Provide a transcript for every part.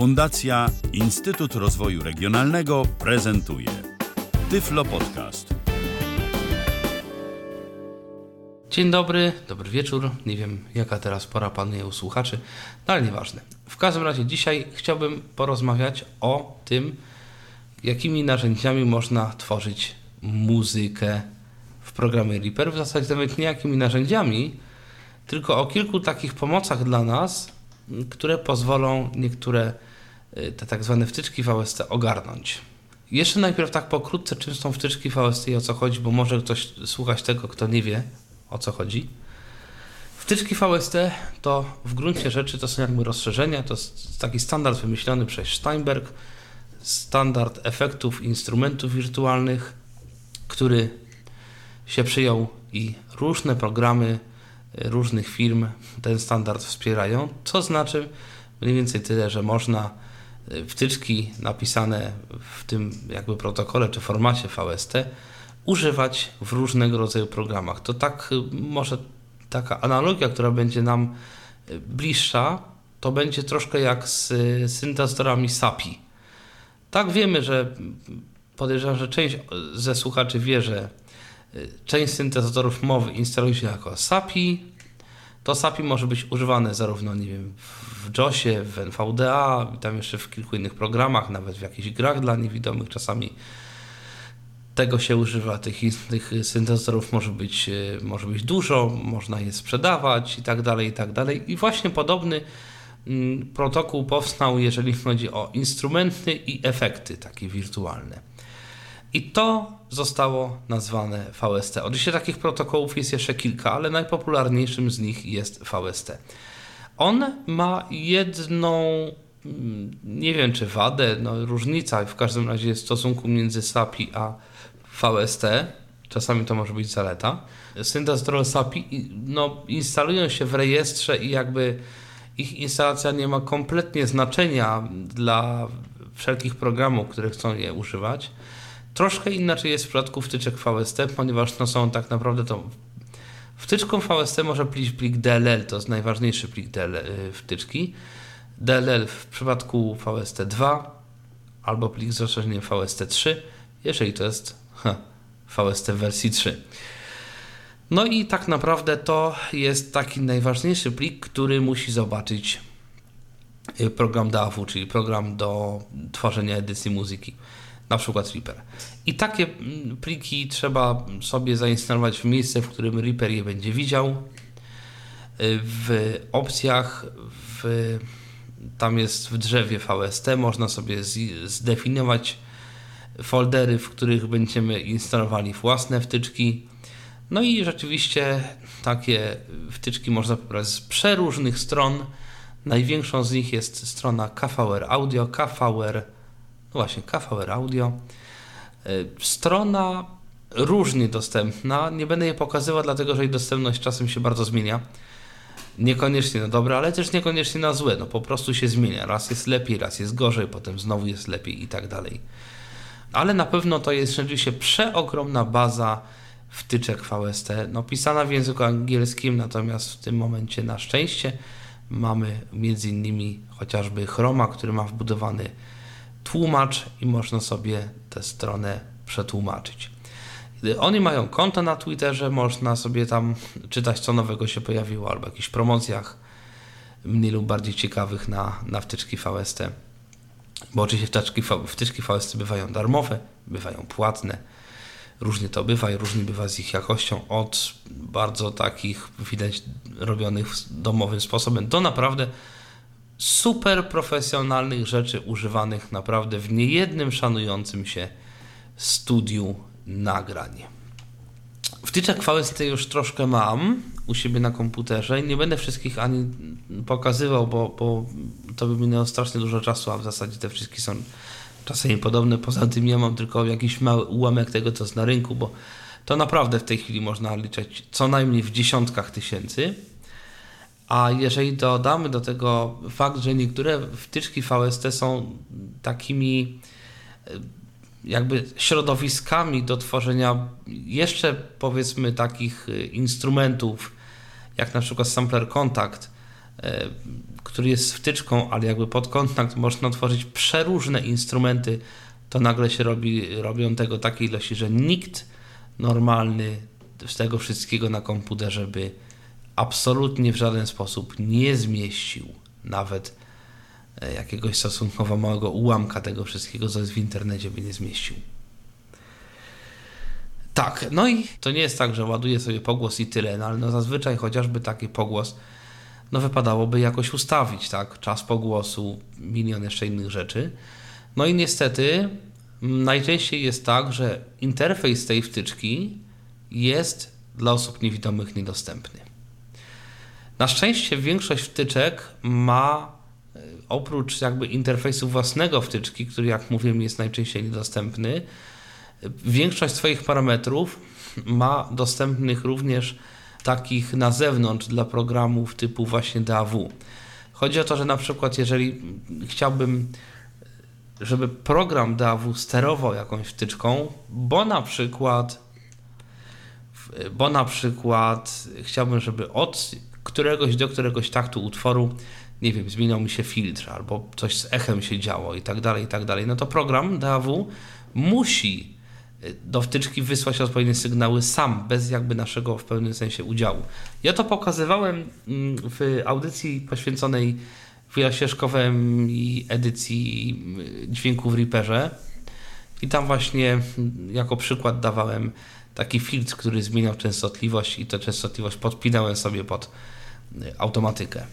Fundacja Instytut Rozwoju Regionalnego prezentuje Tyflo Podcast. Dzień dobry, dobry wieczór. Nie wiem, jaka teraz pora panuje u słuchaczy, no ale nieważne. W każdym razie dzisiaj chciałbym porozmawiać o tym, jakimi narzędziami można tworzyć muzykę w programie Reaper. W zasadzie nawet nie jakimi narzędziami, tylko o kilku takich pomocach dla nas, które pozwolą niektóre te tak zwane wtyczki VST ogarnąć. Jeszcze najpierw tak pokrótce, czym są wtyczki VST i o co chodzi, bo może ktoś słuchać tego, kto nie wie, o co chodzi. Wtyczki VST to w gruncie rzeczy to są jakby rozszerzenia, to jest taki standard wymyślony przez Steinberg, standard efektów instrumentów wirtualnych, który się przyjął i różne programy różnych firm ten standard wspierają, co znaczy mniej więcej tyle, że można wtyczki napisane w tym jakby protokole czy formacie VST używać w różnego rodzaju programach. To tak może taka analogia, która będzie nam bliższa, to będzie troszkę jak z syntezatorami SAPI. Tak wiemy, że podejrzewam, że część ze słuchaczy wie, że część syntezatorów mowy instaluje się jako SAPI. To SAPI może być używane zarówno nie wiem, w JOSie, w NVDA, tam jeszcze w kilku innych programach, nawet w jakichś grach dla niewidomych czasami tego się używa, tych, tych syntezatorów może być, e, może być dużo, można je sprzedawać i tak dalej, i tak dalej. I właśnie podobny mm, protokół powstał, jeżeli chodzi o instrumenty i efekty takie wirtualne. I to zostało nazwane VST. Oczywiście takich protokołów jest jeszcze kilka, ale najpopularniejszym z nich jest VST. On ma jedną, mm, nie wiem czy wadę, no różnica w każdym razie w stosunku między SAPI a VST. Czasami to może być zaleta. Syntezatory SAPI no, instalują się w rejestrze i jakby ich instalacja nie ma kompletnie znaczenia dla wszelkich programów, które chcą je używać. Troszkę inaczej jest w przypadku wtyczek VST, ponieważ no są tak naprawdę to wtyczką VST może plik, plik DLL, to jest najważniejszy plik DLL, y, wtyczki. DLL w przypadku VST2 albo plik z rozszerzeniem VST3, jeżeli to jest ha, VST wersji 3. No i tak naprawdę to jest taki najważniejszy plik, który musi zobaczyć y, program DAW, czyli program do tworzenia edycji muzyki na przykład Reaper. I takie mm, pliki trzeba sobie zainstalować w miejsce, w którym Reaper je będzie widział. Y, w opcjach, w, tam jest w drzewie VST, można sobie zdefiniować foldery, w których będziemy instalowali własne wtyczki. No i rzeczywiście takie wtyczki można pobrać z przeróżnych stron. Największą z nich jest strona KVR Audio, KVR właśnie, KVR Audio. E, strona różnie dostępna. Nie będę jej pokazywał, dlatego że jej dostępność czasem się bardzo zmienia. Niekoniecznie na dobre, ale też niekoniecznie na złe. No po prostu się zmienia. Raz jest lepiej, raz jest gorzej, potem znowu jest lepiej i tak dalej. Ale na pewno to jest rzeczywiście przeogromna baza wtyczek VST, no pisana w języku angielskim, natomiast w tym momencie na szczęście mamy między innymi chociażby Chroma, który ma wbudowany tłumacz i można sobie tę stronę przetłumaczyć. Oni mają konto na Twitterze, można sobie tam czytać, co nowego się pojawiło, albo jakichś promocjach mniej lub bardziej ciekawych na, na wtyczki VST. Bo oczywiście wtyczki, wtyczki VST bywają darmowe, bywają płatne. Różnie to bywa i różnie bywa z ich jakością. Od bardzo takich widać robionych domowym sposobem do naprawdę super profesjonalnych rzeczy używanych naprawdę w niejednym szanującym się studiu nagrań. Wtyczek VST już troszkę mam u siebie na komputerze i nie będę wszystkich ani pokazywał, bo, bo to by minęło strasznie dużo czasu, a w zasadzie te wszystkie są czasami podobne. Poza tym ja mam tylko jakiś mały ułamek tego, co jest na rynku, bo to naprawdę w tej chwili można liczyć co najmniej w dziesiątkach tysięcy. A jeżeli dodamy do tego fakt, że niektóre wtyczki VST są takimi e, jakby środowiskami do tworzenia jeszcze powiedzmy takich e, instrumentów, jak na przykład sampler kontakt, e, który jest wtyczką, ale jakby pod kontakt można tworzyć przeróżne instrumenty, to nagle się robi, robią tego takiej ilości, że nikt normalny z tego wszystkiego na komputerze by absolutnie w żaden sposób nie zmieścił nawet e, jakiegoś stosunkowo małego ułamka tego wszystkiego, co jest w internecie, by nie zmieścił. Tak, no i to nie jest tak, że ładuję sobie pogłos i tyle, no ale no zazwyczaj chociażby taki pogłos, no wypadałoby jakoś ustawić, tak, czas pogłosu, milion jeszcze innych rzeczy. No i niestety najczęściej jest tak, że interfejs tej wtyczki jest dla osób niewidomych niedostępny. Na szczęście większość wtyczek ma e, oprócz jakby interfejsu własnego wtyczki, który jak mówiłem jest najczęściej niedostępny, większość swoich parametrów ma dostępnych również takich na zewnątrz dla programów typu właśnie DAW. Chodzi o to, że na przykład jeżeli chciałbym, żeby program DAW sterował jakąś wtyczką, bo na przykład bo na przykład chciałbym, żeby od któregoś do któregoś taktu utworu, nie wiem, zmieniał mi się filtr, albo coś z echem się działo i tak dalej, i tak dalej, no to program DAW musi do wtyczki wysłać odpowiednie sygnały sam, bez jakby naszego w pewnym sensie udziału. Ja to pokazywałem mm, w audycji poświęconej wielościeżkowej edycji mm, dźwięku w Reaperze i tam właśnie mm, jako przykład dawałem taki filtr, który zmieniał częstotliwość i tę częstotliwość podpinałem sobie pod automatykę.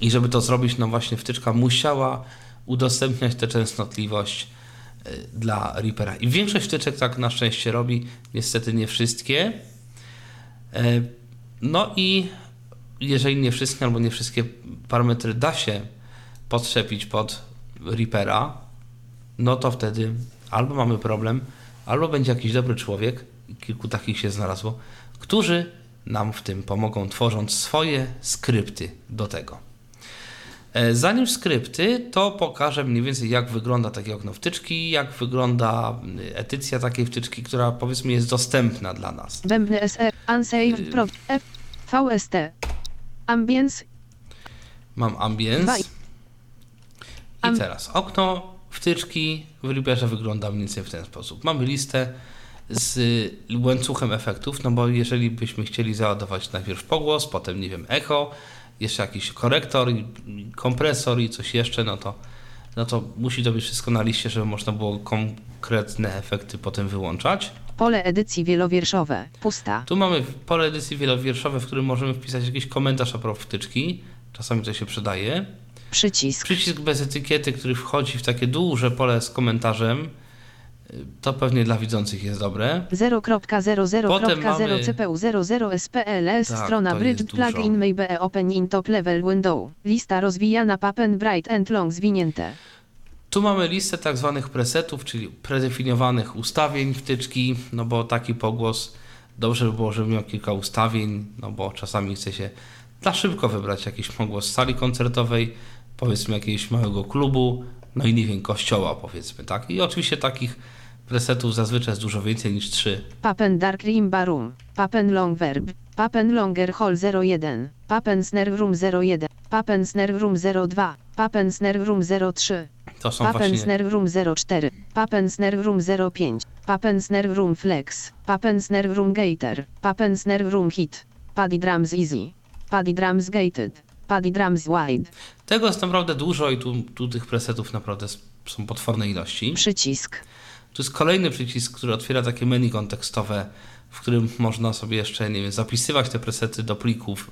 I żeby to zrobić, no właśnie wtyczka musiała udostępniać tę częstotliwość Y, dla Reapera. I większość wtyczek tak na szczęście robi, niestety nie wszystkie. Y, no i jeżeli nie wszystkie albo nie wszystkie parametry da się podszepić pod Reapera, no to wtedy albo mamy problem, albo będzie jakiś dobry człowiek, kilku takich się znalazło, którzy nam w tym pomogą, tworząc swoje skrypty do tego. E, zanim skrypty, to pokażę mniej więcej jak wygląda takie okno wtyczki, jak wygląda y, edycja takiej wtyczki, która powiedzmy jest dostępna dla nas. Bębny SR, Unsave, y, Pro, F, VST, Ambience. Mam Ambience. I teraz okno wtyczki w Reaperze wygląda mniej więcej w ten sposób. Mamy listę z łańcuchem efektów, no bo jeżeli byśmy chcieli załadować najpierw pogłos, potem nie wiem echo, jeszcze jakiś korektor, kompresor i coś jeszcze, no to, no to musi to być wszystko na liście, żeby można było konkretne efekty potem wyłączać. Pole edycji wielowierszowe, pusta. Tu mamy pole edycji wielowierszowe, w którym możemy wpisać jakiś komentarz a propos wtyczki. Czasami to się przydaje. Przycisk. Przycisk bez etykiety, który wchodzi w takie duże pole z komentarzem to pewnie dla widzących jest dobre. 0.00.0 CPU 00 SPLS tak, strona bridge plugin maybe open in top level window. Lista rozwijana papen bright and long zwinięte. Tu mamy listę tak zwanych presetów, czyli predefiniowanych ustawień wtyczki, no bo taki pogłos dobrze by było, żeby miał kilka ustawień, no bo czasami chce się dla szybko wybrać jakiś pogłos z sali koncertowej, powiedzmy jakiegoś małego klubu, no i nie wiem, kościoła powiedzmy, tak? I oczywiście takich presetów zazwyczaj jest dużo więcej niż 3. Papen Dark Rimba Room, Papen Long Verb, Papen Longer Hall 01, Papen Snare Room 01, Papen Snare Room 02, Papen Snare Room 03. To są Papen właśnie... Snare Room 04, Papen Snare Room 05, Papen Snare Room Flex, Papen Snare Room Gator, Papen Snare Room Hit, Paddy Drums Easy, Paddy Drums Gated, Paddy Drums Wide. Tego jest naprawdę dużo i tu, tu tych presetów naprawdę są potworne ilości. Przycisk. Tu jest kolejny przycisk, który otwiera takie menu kontekstowe, w którym można sobie jeszcze, nie wiem, zapisywać te presety do plików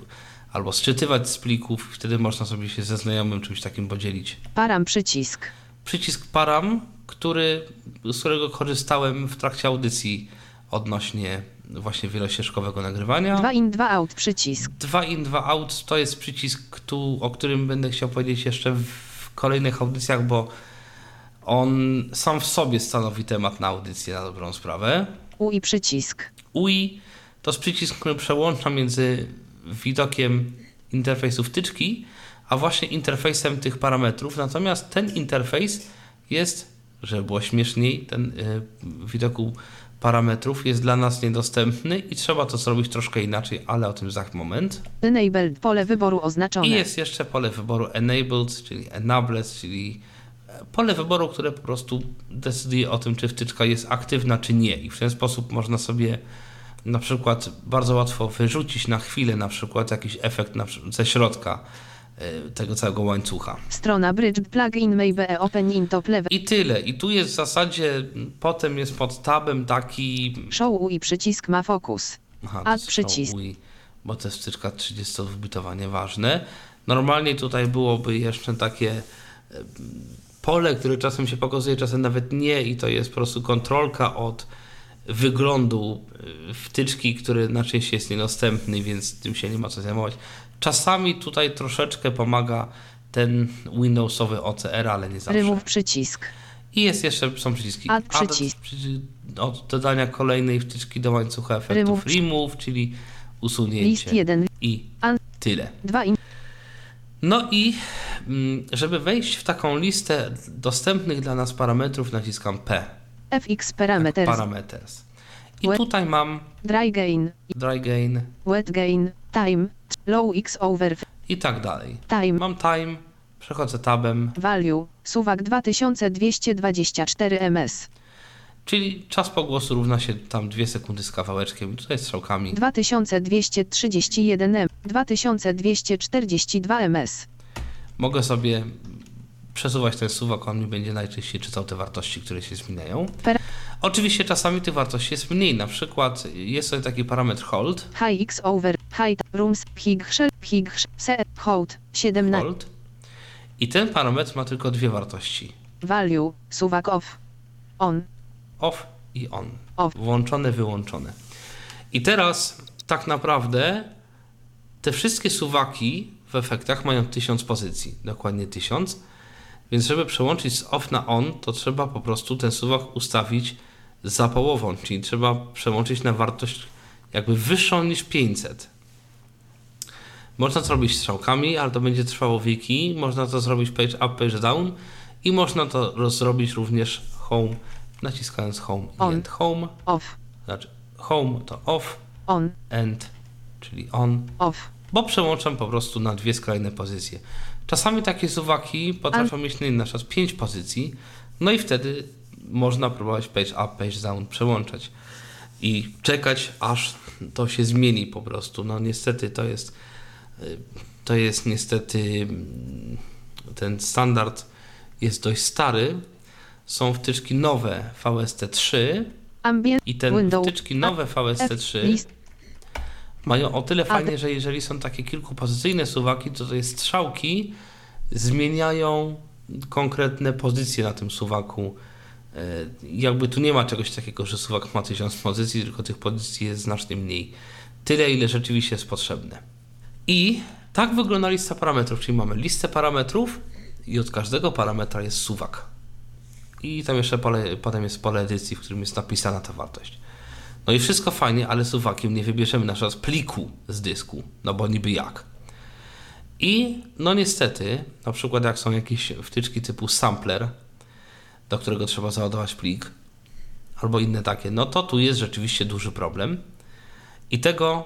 albo sczytywać z plików. Wtedy można sobie się ze znajomym czymś takim podzielić. Param przycisk. Przycisk param, który, z którego korzystałem w trakcie audycji odnośnie właśnie wielościeżkowego nagrywania. 2 in 2 out przycisk. 2 in 2 out to jest przycisk, tu, o którym będę chciał powiedzieć jeszcze w kolejnych audycjach, bo on sam w sobie stanowi temat na audycję na dobrą sprawę. UI przycisk. UI to jest przycisk, który przełącza między widokiem interfejsu wtyczki, a właśnie interfejsem tych parametrów. Natomiast ten interfejs jest, żeby było śmieszniej, ten y, widoku parametrów jest dla nas niedostępny i trzeba to zrobić troszkę inaczej, ale o tym za moment. Enabled pole wyboru oznaczone. I jest jeszcze pole wyboru enabled, czyli enabled, czyli pole wyboru, które po prostu decyduje o tym, czy wtyczka jest aktywna, czy nie. I w ten sposób można sobie na przykład bardzo łatwo wyrzucić na chwilę na przykład jakiś efekt na, ze środka e, tego całego łańcucha. Strona Bridge plugin Maybe Open in top level. I tyle. I tu jest w zasadzie, potem jest pod tabem taki... Show i przycisk ma fokus. Aha, Add przycisk. UI, bo to jest wtyczka 30-bitowa, nieważne. Normalnie tutaj byłoby jeszcze takie pole, które czasem się pokazuje, czasem nawet nie i to jest po prostu kontrolka od wyglądu e, wtyczki, który na części jest niedostępny, więc tym się nie ma co zajmować. Czasami tutaj troszeczkę pomaga ten Windowsowy OCR, ale nie zawsze. Remove przycisk. I jest jeszcze, są przyciski. Add przycisk. przyci- Od dodania kolejnej wtyczki do łańcucha efektów. Remove. Remove, czyli usunięcie. List 1, I tyle. 2 in, No i żeby wejść w taką listę dostępnych dla nas parametrów naciskam P. FX parameters, Parameters. I Web- tutaj mam dry gain, dry gain. Wet gain, time, low x over, i tak dalej. time, Mam time, przechodzę tabem, value, suwak 2224 ms, czyli czas pogłosu równa się tam 2 sekundy z kawałeczkiem. Tutaj strzałkami. 2231 m, 2242 ms, Mogę sobie przesuwać ten suwak, on mi będzie najczęściej czytał te wartości, które się zmieniają. Oczywiście czasami tych wartości jest mniej, na przykład jest sobie taki parametr hold, high x over, height, rooms, hig, shell, hig, se, hold, 17, hold. I ten parametr ma tylko dwie wartości, value, suwak off, on, off i on, Off. włączone, wyłączone. I teraz tak naprawdę te wszystkie suwaki w efektach mają 1000 pozycji, dokładnie 1000, więc żeby przełączyć z off na on, to trzeba po prostu ten suwak ustawić za połową, czyli trzeba przełączyć na wartość jakby wyższą niż 500. Można to zrobić strzałkami, ale to będzie trwało wieki. Można to zrobić page up, page down i można to zrobić również home, naciskając home i On. end. Home, off, znaczy home to off, on, end, czyli on, off, bo przełączam po prostu na dwie skrajne pozycje. Czasami takie suwaki potrafią mieć na przykład 5 pozycji, no i wtedy można próbować page up, page down przełączać i czekać aż to się zmieni po prostu. No niestety to jest y, to jest niestety mm, ten standard jest dość stary. Są wtyczki nowe VST3 ambient, i te window, wtyczki nowe VST3 list, mają o tyle fajnie, że jeżeli są takie kilkupozycyjne suwaki, to te strzałki zmieniają konkretne pozycje na tym suwaku. E, Jakby tu nie ma czegoś takiego, że suwak ma tysiąc pozycji, tylko tych pozycji jest znacznie mniej. Tyle, ile rzeczywiście jest potrzebne. I tak wygląda lista parametrów, czyli mamy listę parametrów i od każdego parametra jest suwak. I tam jeszcze pole, potem jest pole edycji, w którym jest napisana ta wartość. No i wszystko fajnie, ale suwakiem nie wybierzemy na przykład pliku z dysku, no bo niby jak. I no niestety, na przykład jak są jakieś wtyczki typu sampler, do którego trzeba załadować plik, albo inne takie, no to tu jest rzeczywiście duży problem. I tego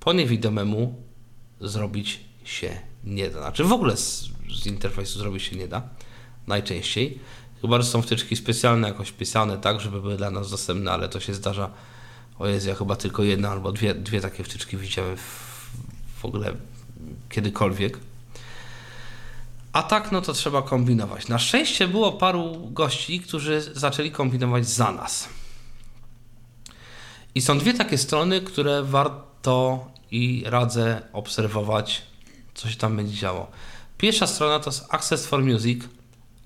po niewidomemu zrobić się nie da. Znaczy w ogóle z, z interfejsu zrobić się nie da, najczęściej. Chyba, że są wtyczki specjalne, jakoś pisane tak, żeby były dla nas dostępne, ale to się zdarza. O jest, ja chyba tylko jedna albo dwie, dwie takie wtyczki widziałem w, w ogóle kiedykolwiek. A tak, no to trzeba kombinować. Na szczęście było paru gości, którzy zaczęli kombinować za nas. I są dwie takie strony, które warto i radzę obserwować, co się tam będzie działo. Pierwsza strona to jest Access for Music,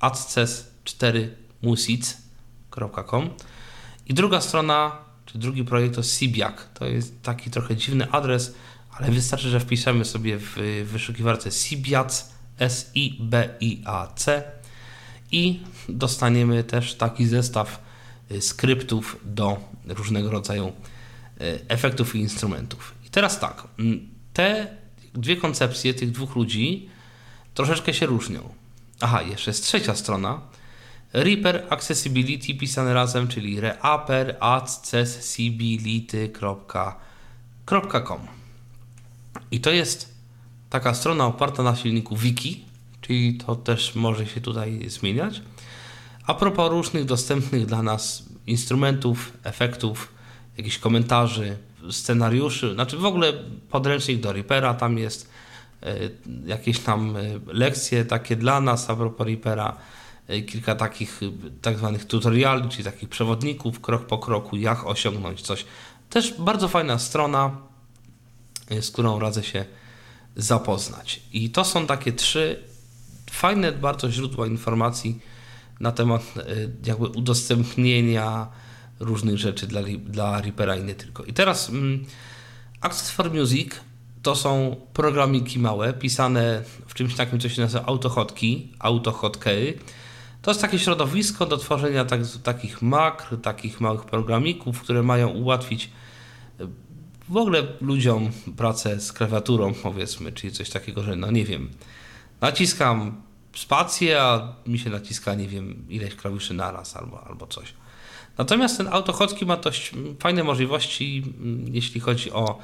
access4music.com i druga strona, drugi projekt to Sibiak. To jest taki trochę dziwny adres, ale wystarczy, że wpiszemy sobie w wyszukiwarce Sibiac, S-I-B-I-A-C i dostaniemy też taki zestaw y, skryptów do różnego rodzaju y, efektów i instrumentów. I teraz tak, te dwie koncepcje tych dwóch ludzi troszeczkę się różnią. Aha, jeszcze jest trzecia strona, Reaper Accessibility pisane razem, czyli reaper accessibility.com. I to jest taka strona oparta na silniku wiki, czyli to też może się tutaj zmieniać. A propos różnych dostępnych dla nas instrumentów, efektów, jakichś komentarzy, scenariuszy, znaczy w ogóle podręcznik do Reapera, tam jest e, jakieś tam e, lekcje takie dla nas a propos Reapera, kilka takich tak zwanych tutoriali, czyli takich przewodników krok po kroku, jak osiągnąć coś. Też bardzo fajna strona, z którą radzę się zapoznać. I to są takie trzy fajne bardzo źródła informacji na temat jakby udostępnienia różnych rzeczy dla, dla Reapera i nie tylko. I teraz mm, Access for Music to są programiki małe, pisane w czymś takim, co się nazywa autohotki, autohotkery. To jest takie środowisko do tworzenia tak, takich makr, takich małych programików, które mają ułatwić e, w ogóle ludziom pracę z klawiaturą, powiedzmy, czyli coś takiego, że no nie wiem, naciskam spację, a mi się naciska, nie wiem, ileś klawiszy naraz albo, albo coś. Natomiast ten autochocki ma dość fajne możliwości, mm, jeśli chodzi o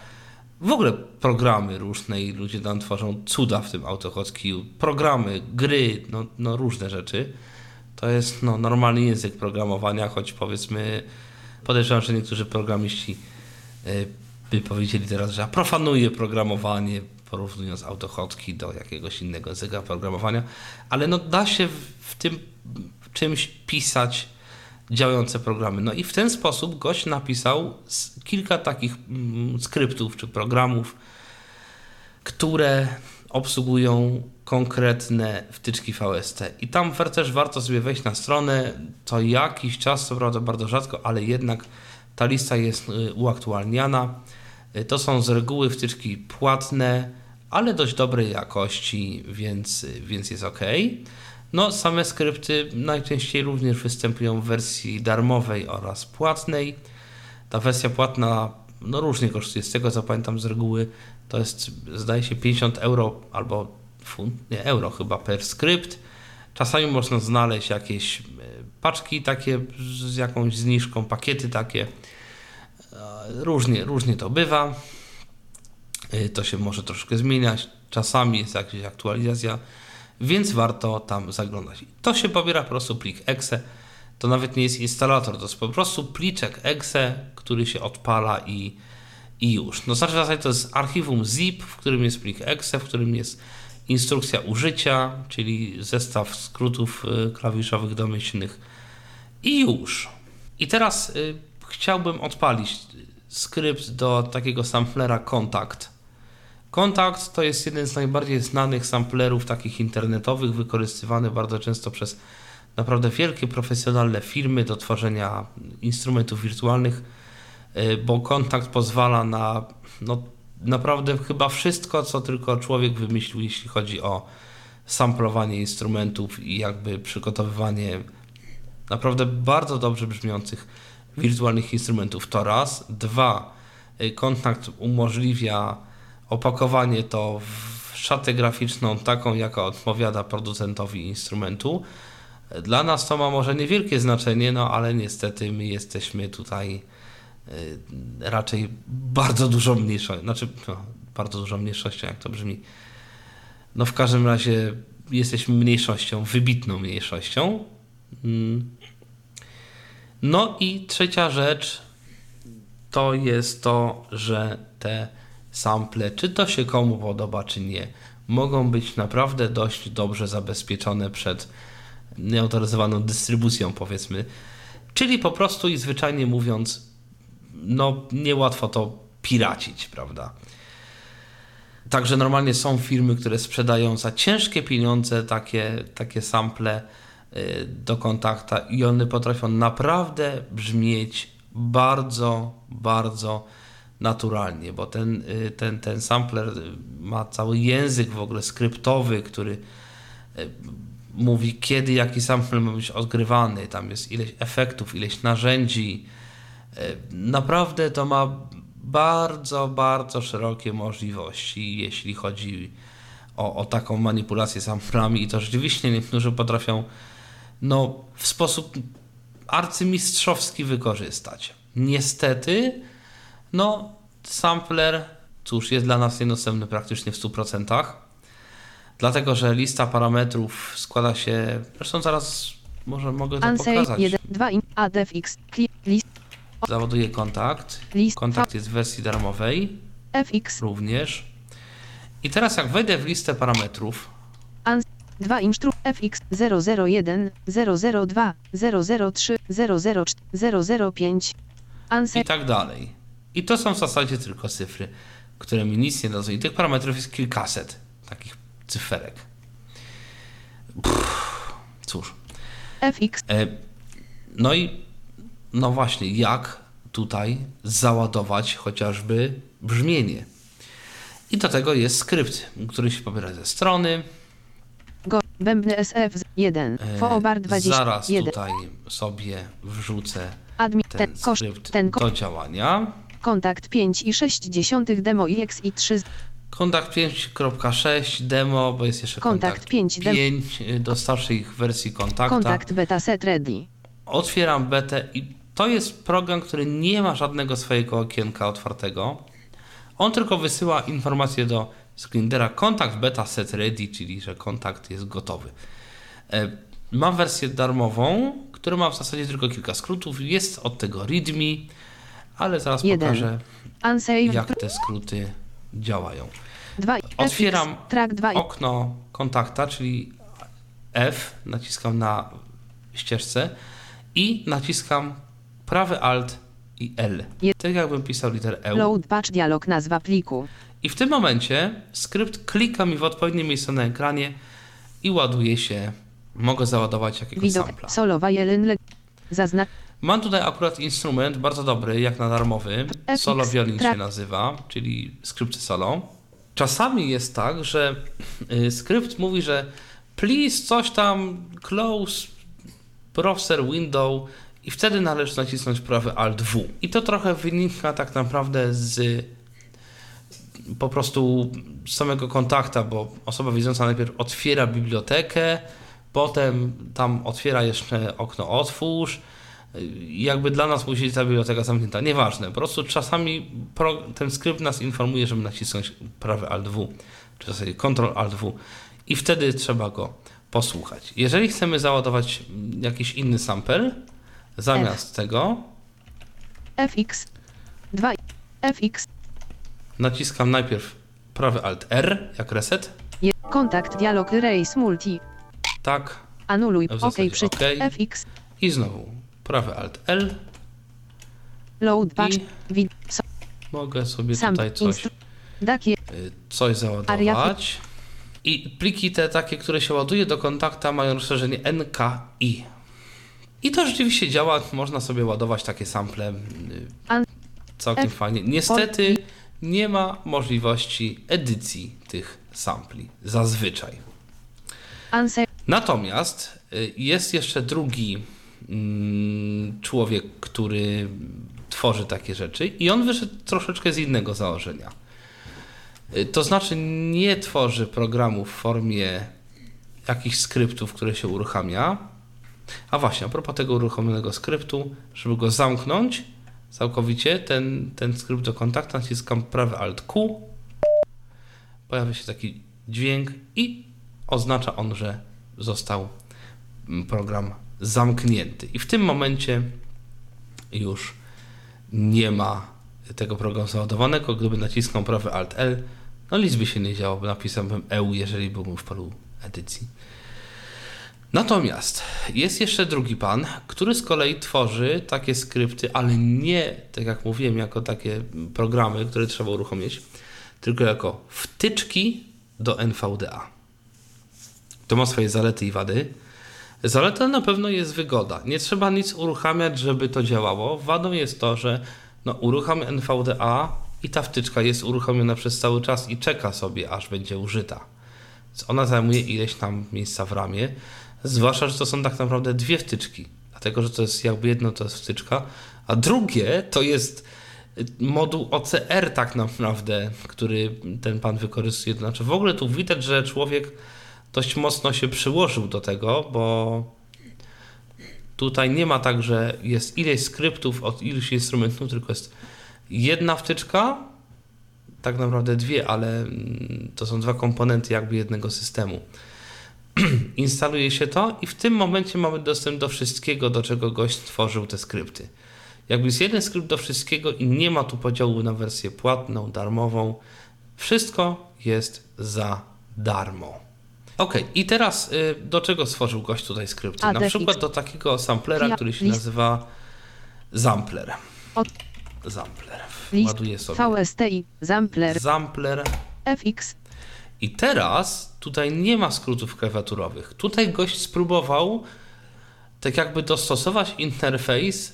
w ogóle programy różne i ludzie tam tworzą cuda w tym autochocki, programy, gry, no, no różne rzeczy. To jest no, normalny język programowania, choć powiedzmy podejrzewam, że niektórzy programiści y, by powiedzieli teraz, że profanuje programowanie, porównując autochotki do jakiegoś innego języka programowania, ale no da się w tym czymś pisać działające programy. No i w ten sposób gość napisał kilka takich mm, skryptów czy programów, które obsługują konkretne wtyczki VST. I tam też warto sobie wejść na stronę, to jakiś czas, co prawda bardzo rzadko, ale jednak ta lista jest y, uaktualniana. Y, to są z reguły wtyczki płatne, ale dość dobrej jakości, więc, y, więc jest ok. No, same skrypty najczęściej również występują w wersji darmowej oraz płatnej. Ta wersja płatna no, różnie kosztuje. Z tego co pamiętam z reguły to jest zdaje się 50 euro albo funt, nie euro chyba per skrypt. Czasami można znaleźć jakieś e, paczki takie z jakąś zniżką, pakiety takie. E, różnie, różnie to bywa. E, to się może troszkę zmieniać. Czasami jest jakaś aktualizacja więc warto tam zaglądać. To się pobiera po prostu plik exe. To nawet nie jest instalator, to jest po prostu pliczek exe, który się odpala i, i już. No znaczy to jest archiwum zip, w którym jest plik exe, w którym jest instrukcja użycia, czyli zestaw skrótów y, klawiszowych domyślnych i już. I y, chciałbym odpalić skrypt do takiego samplera kontakt Kontakt to jest jeden z najbardziej znanych samplerów takich internetowych, wykorzystywany bardzo często przez naprawdę wielkie profesjonalne firmy do tworzenia instrumentów wirtualnych, e, bo kontakt pozwala na no, naprawdę chyba wszystko, co tylko człowiek wymyślił, jeśli chodzi o samplowanie instrumentów i jakby przygotowywanie naprawdę bardzo dobrze brzmiących wirtualnych instrumentów. To raz. Dwa, e, kontakt umożliwia opakowanie to w szatę graficzną taką, jaka odpowiada producentowi instrumentu. Dla nas to ma może niewielkie znaczenie, no ale niestety my jesteśmy tutaj y, raczej bardzo dużą mniejszością, znaczy no, bardzo dużą mniejszością, jak to brzmi. No w każdym razie jesteśmy mniejszością, wybitną mniejszością. Mm. No i trzecia rzecz to jest to, że te sample, czy to się komu podoba, czy nie, mogą być naprawdę dość dobrze zabezpieczone przed nieautoryzowaną dystrybucją, powiedzmy. Czyli po prostu i zwyczajnie mówiąc, no niełatwo to piracić, prawda? Także normalnie są firmy, które sprzedają za ciężkie pieniądze takie, takie sample y, do kontakta i one potrafią naprawdę brzmieć bardzo, bardzo naturalnie, bo ten, y, ten, ten sampler ma cały język w ogóle skryptowy, który y, mówi, kiedy jaki sampler ma być odgrywany. Tam jest ileś efektów, ileś narzędzi. Y, naprawdę to ma bardzo, bardzo szerokie możliwości, jeśli chodzi o, o taką manipulację samplami i to rzeczywiście niektórzy potrafią no, w sposób arcymistrzowski wykorzystać. Niestety, no, sampler, cóż, jest dla nas niedostępny praktycznie w 100%, dlatego że lista parametrów składa się, zresztą zaraz może mogę to Ansej pokazać. 1, 2 in, adfx, list, Załaduję kontakt. list, Kontakt jest w wersji darmowej fx, również. I teraz jak wejdę w listę parametrów, ans, 2 instru, fx, 001, 002, 003, 004, 005, ansej i tak dalej. I to są w zasadzie tylko cyfry, które mi nic nie dadzą. I tych parametrów jest kilkaset takich cyferek. Pff, cóż. fx, E, no i no właśnie, jak tutaj załadować chociażby brzmienie. I do tego jest skrypt, który się pobiera ze strony. go, bębny sf, 1, E, foobar 20, Zaraz 1, tutaj sobie wrzucę admin, ten skrypt ten, do działania. kontakt 5 i 6 demo i x i 3, Kontakt 5.6 demo, bo jest jeszcze Kontakt kontakt 5 dem- 5 do starszych wersji kontakta. kontakt beta set ready, Otwieram betę i to jest program, który nie ma żadnego swojego okienka otwartego. On tylko wysyła informację do screenera kontakt beta set ready, czyli że kontakt jest gotowy. E, Mam wersję darmową, która ma w zasadzie tylko kilka skrótów. Jest od tego readme, ale zaraz Jeden. pokażę, unsave, jak te skróty działają. 2, Otwieram track 2 i okno kontakta, czyli F, naciskam na ścieżce i naciskam prawy Alt i L. Tak jakbym pisał literę E. load patch dialog nazwa pliku, I w tym momencie skrypt klika mi w odpowiednie miejsce na ekranie i ładuje się. Mogę załadować jakiegoś widok, sampla. solowa jeden, le, zaznacz, Mam tutaj akurat instrument bardzo dobry, jak na darmowy. Solo Violin się nazywa, czyli skrypty solo. Czasami jest tak, że y, skrypt mówi, że please coś tam close browser window i wtedy należy nacisnąć prawy Alt W. I to trochę wynika tak naprawdę z po prostu z samego kontakta, bo osoba widząca najpierw otwiera bibliotekę, potem tam otwiera jeszcze okno otwórz, jakby dla nas musi być ta biblioteka zamknięta. Nieważne, po prostu czasami pro, ten skrypt nas informuje, żeby nacisnąć prawy Alt W, czy w zasadzie Ctrl Alt W i wtedy trzeba go posłuchać. Jeżeli chcemy załadować jakiś inny sample, zamiast tego fx, 2, fx, naciskam najpierw prawy Alt R, jak reset, kontakt dialog erase multi, tak, anuluj, ok, zasadzie przy, OK. fx, i znowu prawy Alt L, load patch, mogę sobie tutaj coś dakie, y, coś załadować. I pliki te takie, które się ładuje do kontakta mają rozszerzenie NKI. I to rzeczywiście działa, można sobie ładować takie sample y, całkiem fajnie. Niestety nie ma możliwości edycji tych sampli, zazwyczaj. Natomiast y, jest jeszcze drugi człowiek, który tworzy takie rzeczy i on wyszedł troszeczkę z innego założenia. Y, To znaczy nie tworzy programu w formie jakichś skryptów, które się uruchamia. A właśnie, a propos tego uruchomionego skryptu, żeby go zamknąć całkowicie, ten, ten skrypt do kontaktu naciskam prawy Alt Q. Pojawia się taki dźwięk i oznacza on, że został mm, program zamknięty. I w tym momencie już nie ma tego programu załadowanego. Gdyby naciskał prawy Alt L, no nic by się nie działo, bo napisałbym EU, jeżeli byłbym w polu edycji. Natomiast jest jeszcze drugi pan, który z kolei tworzy takie skrypty, ale nie, tak jak mówiłem, jako takie programy, które trzeba uruchomić, tylko jako wtyczki do NVDA. To ma swoje zalety i wady. Zaletą na pewno jest wygoda. Nie trzeba nic uruchamiać, żeby to działało. Wadą jest to, że no, urucham NVDA i ta wtyczka jest uruchomiona przez cały czas i czeka sobie, aż będzie użyta. Więc ona zajmuje ileś tam miejsca w ramie. Zwłaszcza, że to są tak naprawdę dwie wtyczki. Dlatego, że to jest jakby jedno to jest wtyczka, a drugie to jest moduł OCR tak naprawdę, który ten pan wykorzystuje. Znaczy w ogóle tu widać, że człowiek dość mocno się przyłożył do tego, bo Tutaj nie ma tak, że jest ileś skryptów od iluś instrumentów, tylko jest jedna wtyczka, tak naprawdę dwie, ale mm, to są dwa komponenty jakby jednego systemu. Instaluje się to i w tym momencie mamy dostęp do wszystkiego, do czego gość stworzył te skrypty. Jakby jest jeden skrypt do wszystkiego i nie ma tu podziału na wersję płatną, darmową. Wszystko jest za darmo. Ok, i teraz y, do czego stworzył gość tutaj skrypty? Na przykład do takiego samplera, Ja- który się list- nazywa Zampler. Od- Zampler. List Ładuję sobie. VSTI, Zampler, Zampler. FX, I teraz tutaj nie ma skrótów klawiaturowych. Tutaj gość spróbował tak jakby dostosować interfejs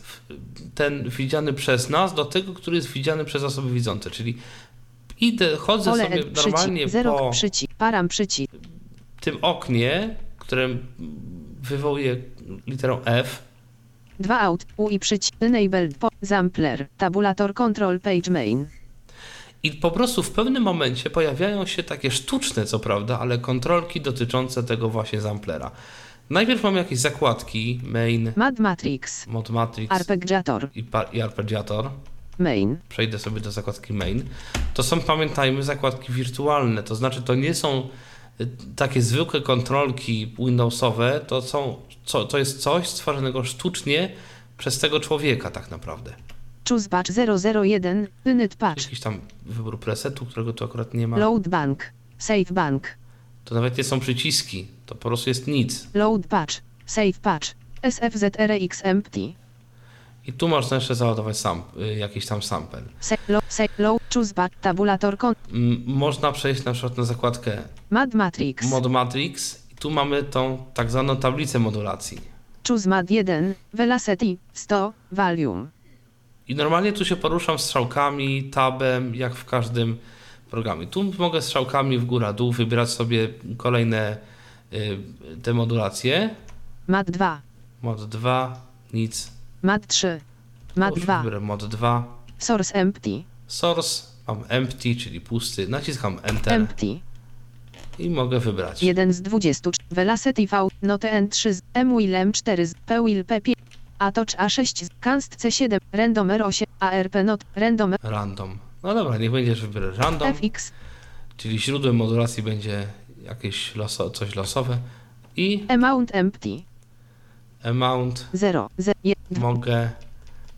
ten widziany przez nas do tego, który jest widziany przez osoby widzące, czyli idę, chodzę pole sobie normalnie przycisk, zero, po przycisk, param, przycisk, tym oknie, które wywołuje literą F, 2 out, UI przycisk, enabled, po, Zampler, tabulator control page main, I po prostu w pewnym momencie pojawiają się takie sztuczne, co prawda, ale kontrolki dotyczące tego właśnie zamplera. Najpierw mamy jakieś zakładki, main, Mad Matrix, mod matrix Arpeggiator, i, pa- i arpeggiator. main, Przejdę sobie do zakładki main. To są, pamiętajmy, zakładki wirtualne, to znaczy to nie są takie zwykłe kontrolki Windowsowe, to, są, co, to jest coś stworzonego sztucznie przez tego człowieka tak naprawdę. choose batch 001, init patch, Jakiś tam wybór presetu, którego tu akurat nie ma. load bank, save bank, To nawet nie są przyciski, to po prostu jest nic. load patch, save patch, SFZRX empty, I tu można jeszcze załadować sam, y, jakiś tam sample. Można przejść na przykład na zakładkę Mad Matrix, Mod Matrix i tu mamy tą tak zwaną tablicę modulacji. choose Mad 1, velocity, 100, volume, I normalnie tu się poruszam strzałkami, tabem, jak w każdym programie. Tu mogę strzałkami w górę, dół wybierać sobie kolejne y, te modulacje. Mad 2, Mod 2, nic. Mad 3, Mad Już 2, Wybiorę mod 2. source empty, Source, mam empty, czyli pusty. Naciskam Enter. Empty, i mogę wybrać. 1 z 20, velocity V, note N3 z, M will M4 z, P will P5, Atocz A6 z, Canst C7, Random R8, ARP not, Random Random. No dobra, niech będzie, że wybiorę random. FX, Czyli źródłem modulacji będzie jakieś loso, coś losowe. I Amount empty, amount 0, z, 1, mogę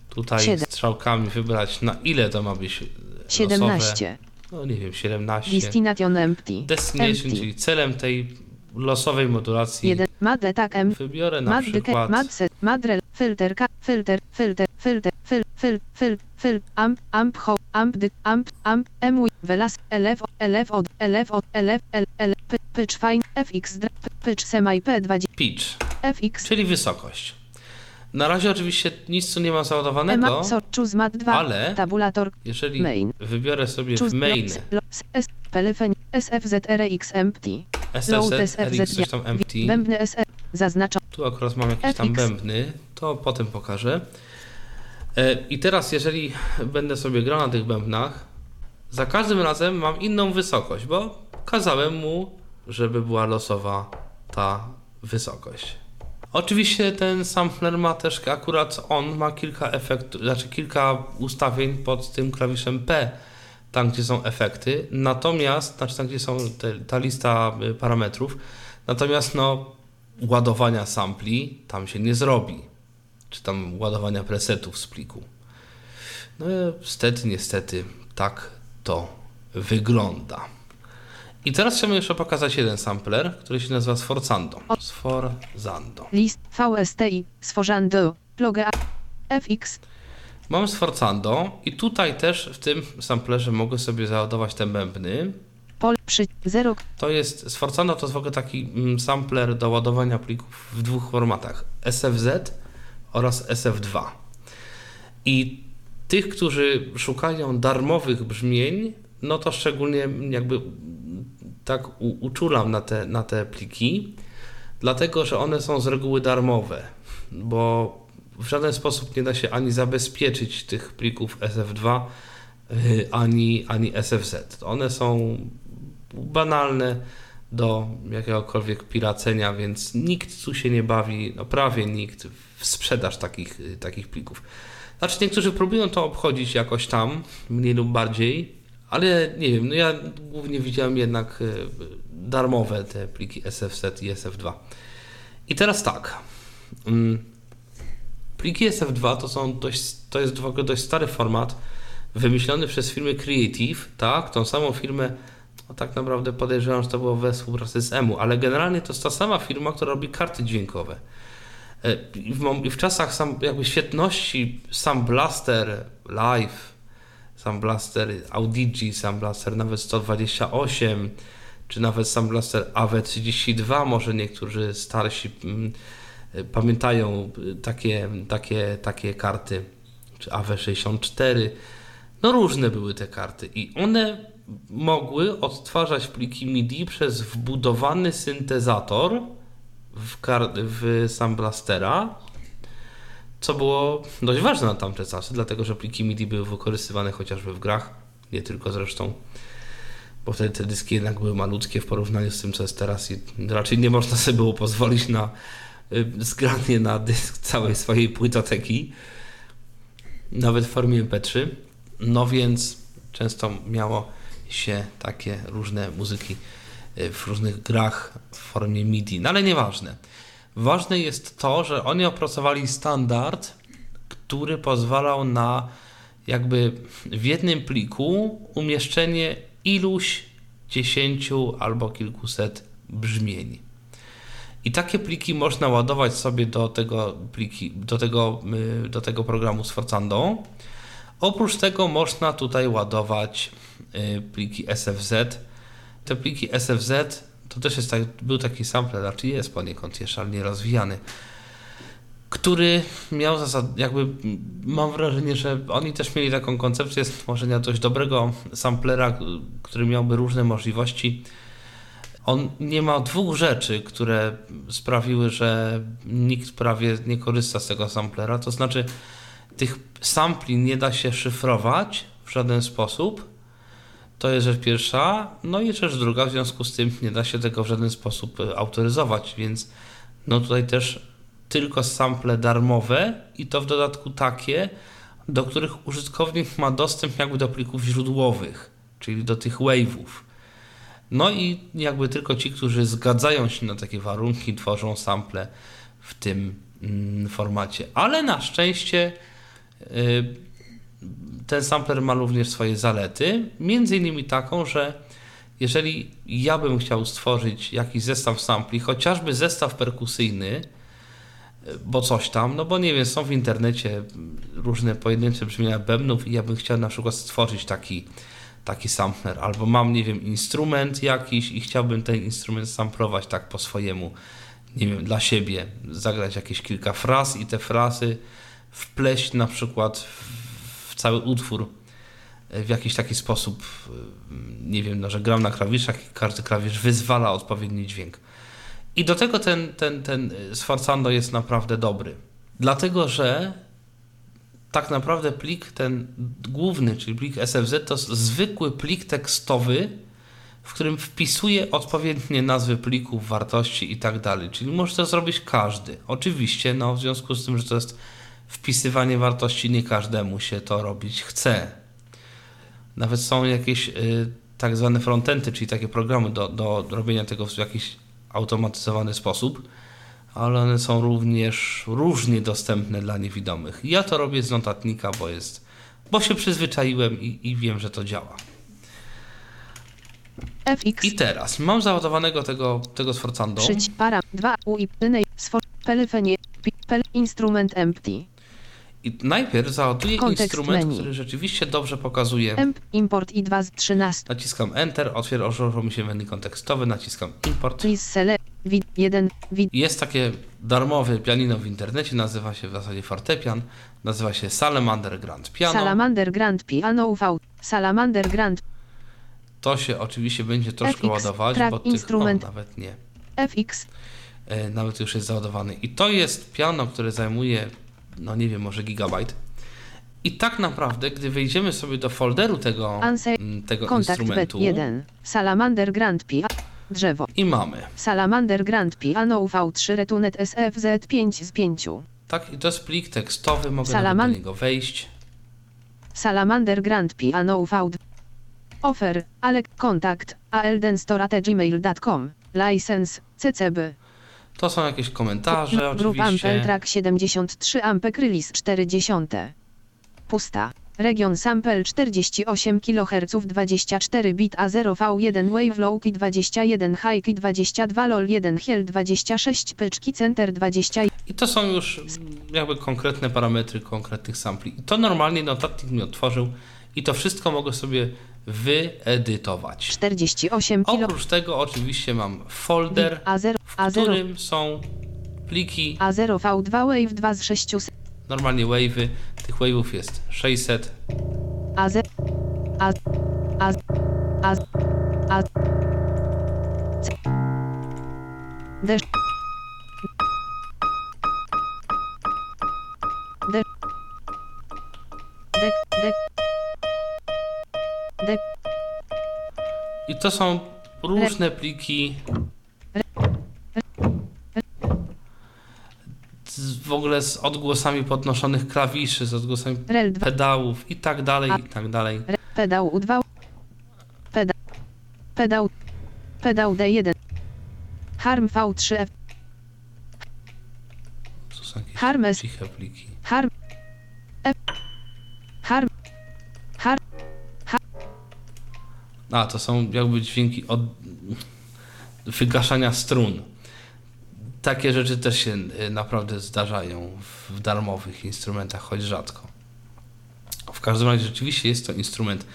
tutaj strzałkami wybrać na ile to ma być losowe. 17, No nie wiem, 17. Destination empty, Destination, empty. czyli celem tej losowej modulacji 1, Mad Attack M, wybiorę na Mad przykład Mad Madrel, Filter, Filter, Filter, Filter, Fil, Fil, Fil, Amp, Amp, Ho, Amp, Dy, Amp, Amp, M, Velas, LF, LF od, LF od, LF, L, L, P, Pitch Fine, FX, Pitch Semi P20, pitch, FX, czyli wysokość. Na razie oczywiście nic tu nie ma załadowanego, Ema, so, Choose Mat 2, ale- Tabulator, jeżeli main. wybiorę sobie main. SFZRX Empty, Load SFZ, RX, coś tam empty, tu akurat mam jakieś tam bębny, to potem pokażę. E, I teraz jeżeli będę sobie grał na tych bębnach, za każdym razem mam inną wysokość, bo kazałem mu, żeby była losowa ta wysokość. Oczywiście ten sampler ma też, akurat on ma kilka efektów, znaczy kilka ustawień pod tym klawiszem P, tam gdzie są efekty, natomiast, znaczy tam gdzie są te, ta lista y, parametrów, natomiast no ładowania sampli tam się nie zrobi, czy tam ładowania presetów z pliku. No niestety, niestety tak to wygląda. I teraz chciałbym jeszcze pokazać jeden sampler, który się nazywa Sforzando. Sforzando. List, VSTI, Sforzando, Plogę A, FX, Mam Sforzando i tutaj też w tym samplerze mogę sobie załadować te bębny. Pol, przy, 0, To jest, Sforzando to jest w ogóle taki mm, sampler do ładowania plików w dwóch formatach. SFZ oraz SF2. I tych, którzy szukają darmowych brzmień, no to szczególnie jakby tak u, uczulam na te, na te pliki, dlatego że one są z reguły darmowe, bo w żaden sposób nie da się ani zabezpieczyć tych plików SF2, y, ani, ani SFZ. One są banalne, do jakiegokolwiek piracenia, więc nikt tu się nie bawi, no prawie nikt w sprzedaż takich, takich plików. Znaczy niektórzy próbują to obchodzić jakoś tam, mniej lub bardziej, ale nie wiem, no ja głównie widziałem jednak e, darmowe te pliki SFZ i SF2. I teraz tak. Mm, pliki SF2 to są dość, to jest w ogóle dość stary format, wymyślony przez firmę Creative, tak? Tą samą firmę, no tak naprawdę podejrzewam, że to było we współpracy z EMU, ale generalnie to jest ta sama firma, która robi karty dźwiękowe. I w, w czasach sam, jakby świetności sam Blaster Live, sam Blaster Audigi, sam Blaster nawet 128, czy nawet sam Blaster AW32, może niektórzy starsi mm, e, pamiętają takie, takie, takie karty, czy AW64. No różne były te karty i one mogły odtwarzać pliki MIDI przez wbudowany syntezator w, w sam Blastera, co było dość ważne na tamte czasy, dlatego że pliki MIDI były wykorzystywane chociażby w grach, nie tylko zresztą, bo wtedy te dyski jednak były malutkie w porównaniu z tym, co jest teraz i raczej nie można sobie było pozwolić na y, zgranie na dysk całej swojej płytoteki, nawet w formie MP3. No więc często miało się takie różne muzyki y, w różnych grach w formie MIDI, no ale nieważne. Ważne jest to, że oni opracowali standard, który pozwalał na jakby w jednym pliku umieszczenie iluś dziesięciu albo kilkuset brzmień. I takie pliki można ładować sobie do tego, pliki, do tego, y, do tego programu z Forzandą. Oprócz tego można tutaj ładować pliki SFZ. Te pliki SFZ to też jest tak, był taki sampler, znaczy jest poniekąd jeszcze, ale nie rozwijany, który miał zasad, jakby mam wrażenie, że oni też mieli taką koncepcję stworzenia dość dobrego samplera, który miałby różne możliwości. On nie ma dwóch rzeczy, które sprawiły, że nikt prawie nie korzysta z tego samplera, to znaczy tych sampli nie da się szyfrować w żaden sposób, to jest rzecz pierwsza. No i rzecz druga, w związku z tym nie da się tego w żaden sposób e, autoryzować, więc no tutaj też tylko sample darmowe i to w dodatku takie, do których użytkownik ma dostęp jakby do plików źródłowych, czyli do tych wave'ów. No i jakby tylko ci, którzy zgadzają się na takie warunki, tworzą sample w tym mm, formacie. Ale na szczęście yy, ten sampler ma również swoje zalety, między innymi taką, że jeżeli ja bym chciał stworzyć jakiś zestaw sampli, chociażby zestaw perkusyjny, bo coś tam, no bo nie wiem, są w internecie różne pojedyncze brzmienia bębnów i ja bym chciał na przykład stworzyć taki, taki sampler, albo mam, nie wiem, instrument jakiś i chciałbym ten instrument samplować tak po swojemu, nie wiem, dla siebie, zagrać jakieś kilka fraz i te frazy wpleść na przykład w cały utwór w jakiś taki sposób, nie wiem, no, że gram na klawiszach i każdy klawisz wyzwala odpowiedni dźwięk. I do tego ten, ten, ten Sforzando jest naprawdę dobry. Dlatego, że tak naprawdę plik ten główny, czyli plik SFZ, to zwykły plik tekstowy, w którym wpisuje odpowiednie nazwy plików, wartości i tak dalej. Czyli może to zrobić każdy. Oczywiście, no w związku z tym, że to jest wpisywanie wartości nie każdemu się to robić chce. Nawet są jakieś y, tak zwane frontendy, czyli takie programy do, do robienia tego w jakiś automatyzowany sposób, ale one są również różnie dostępne dla niewidomych. Ja to robię z notatnika, bo jest, bo się przyzwyczaiłem i, i wiem, że to działa. FX. I teraz mam załadowanego tego, tego Sforzando. Przyć para 2 UI pynej sfor pelefenie pel instrument empty. I najpierw załaduję instrument, menu. który rzeczywiście dobrze pokazuje. Import i 2 z 13. Naciskam Enter, otwiera otworzą mi się menu kontekstowe, naciskam Import. Please select vid 1 vid Jest takie darmowe pianino w internecie, nazywa się w zasadzie fortepian, nazywa się Salamander Grand Piano. Salamander Grand Piano UV Salamander Grand to się oczywiście będzie troszkę FX, ładować, bo tych, instrument. o, nawet nie, FX e, nawet już jest załadowany. I to jest piano, które zajmuje, no nie wiem, może gigabajt. I tak naprawdę, gdy wejdziemy sobie do folderu tego, Anse mm, tego kontakt instrumentu, B1 Salamander Grand Piano Drzewo. I mamy. Salamander Grand Piano V3 Retunet SFZ 5 z 5. Tak, i to jest plik tekstowy, mogę Salaman- do niego wejść. Salamander Grand Piano V2. Offer, Alek, kontakt, aldenstore.gmail.com, license, CCB. To są jakieś komentarze Grup Ampel oczywiście. Track 73 Ampek Release 40. Pusta. Region Sample 48 kHz 24 bit A0 V1 Wave Low Key 21 High Key 22 LOL 1 Hiel 26 Pyczki Center 20 I to są już jakby konkretne parametry konkretnych sampli. I to normalnie notatnik mi otworzył i to wszystko mogę sobie wyedytować. 48 kilo Oprócz tego oczywiście mam folder, A0 w A0 którym są pliki, A0 V2 Wave 2 z 600 normalnie wave'y. Tych wave'ów jest 600. A0 A A A A C D D I to są różne pliki. Z, w ogóle z odgłosami podnoszonych klawiszy, z odgłosami Rel 2 pedałów i tak dalej, i tak dalej. Pedał U2 pedał pedał pedał D1 Harm V3F To są jakieś Harmes ciche pliki. Harm F A, to są jakby dźwięki od wygaszania strun. Takie rzeczy też się y, naprawdę zdarzają w darmowych instrumentach, choć rzadko. W każdym razie rzeczywiście jest to instrument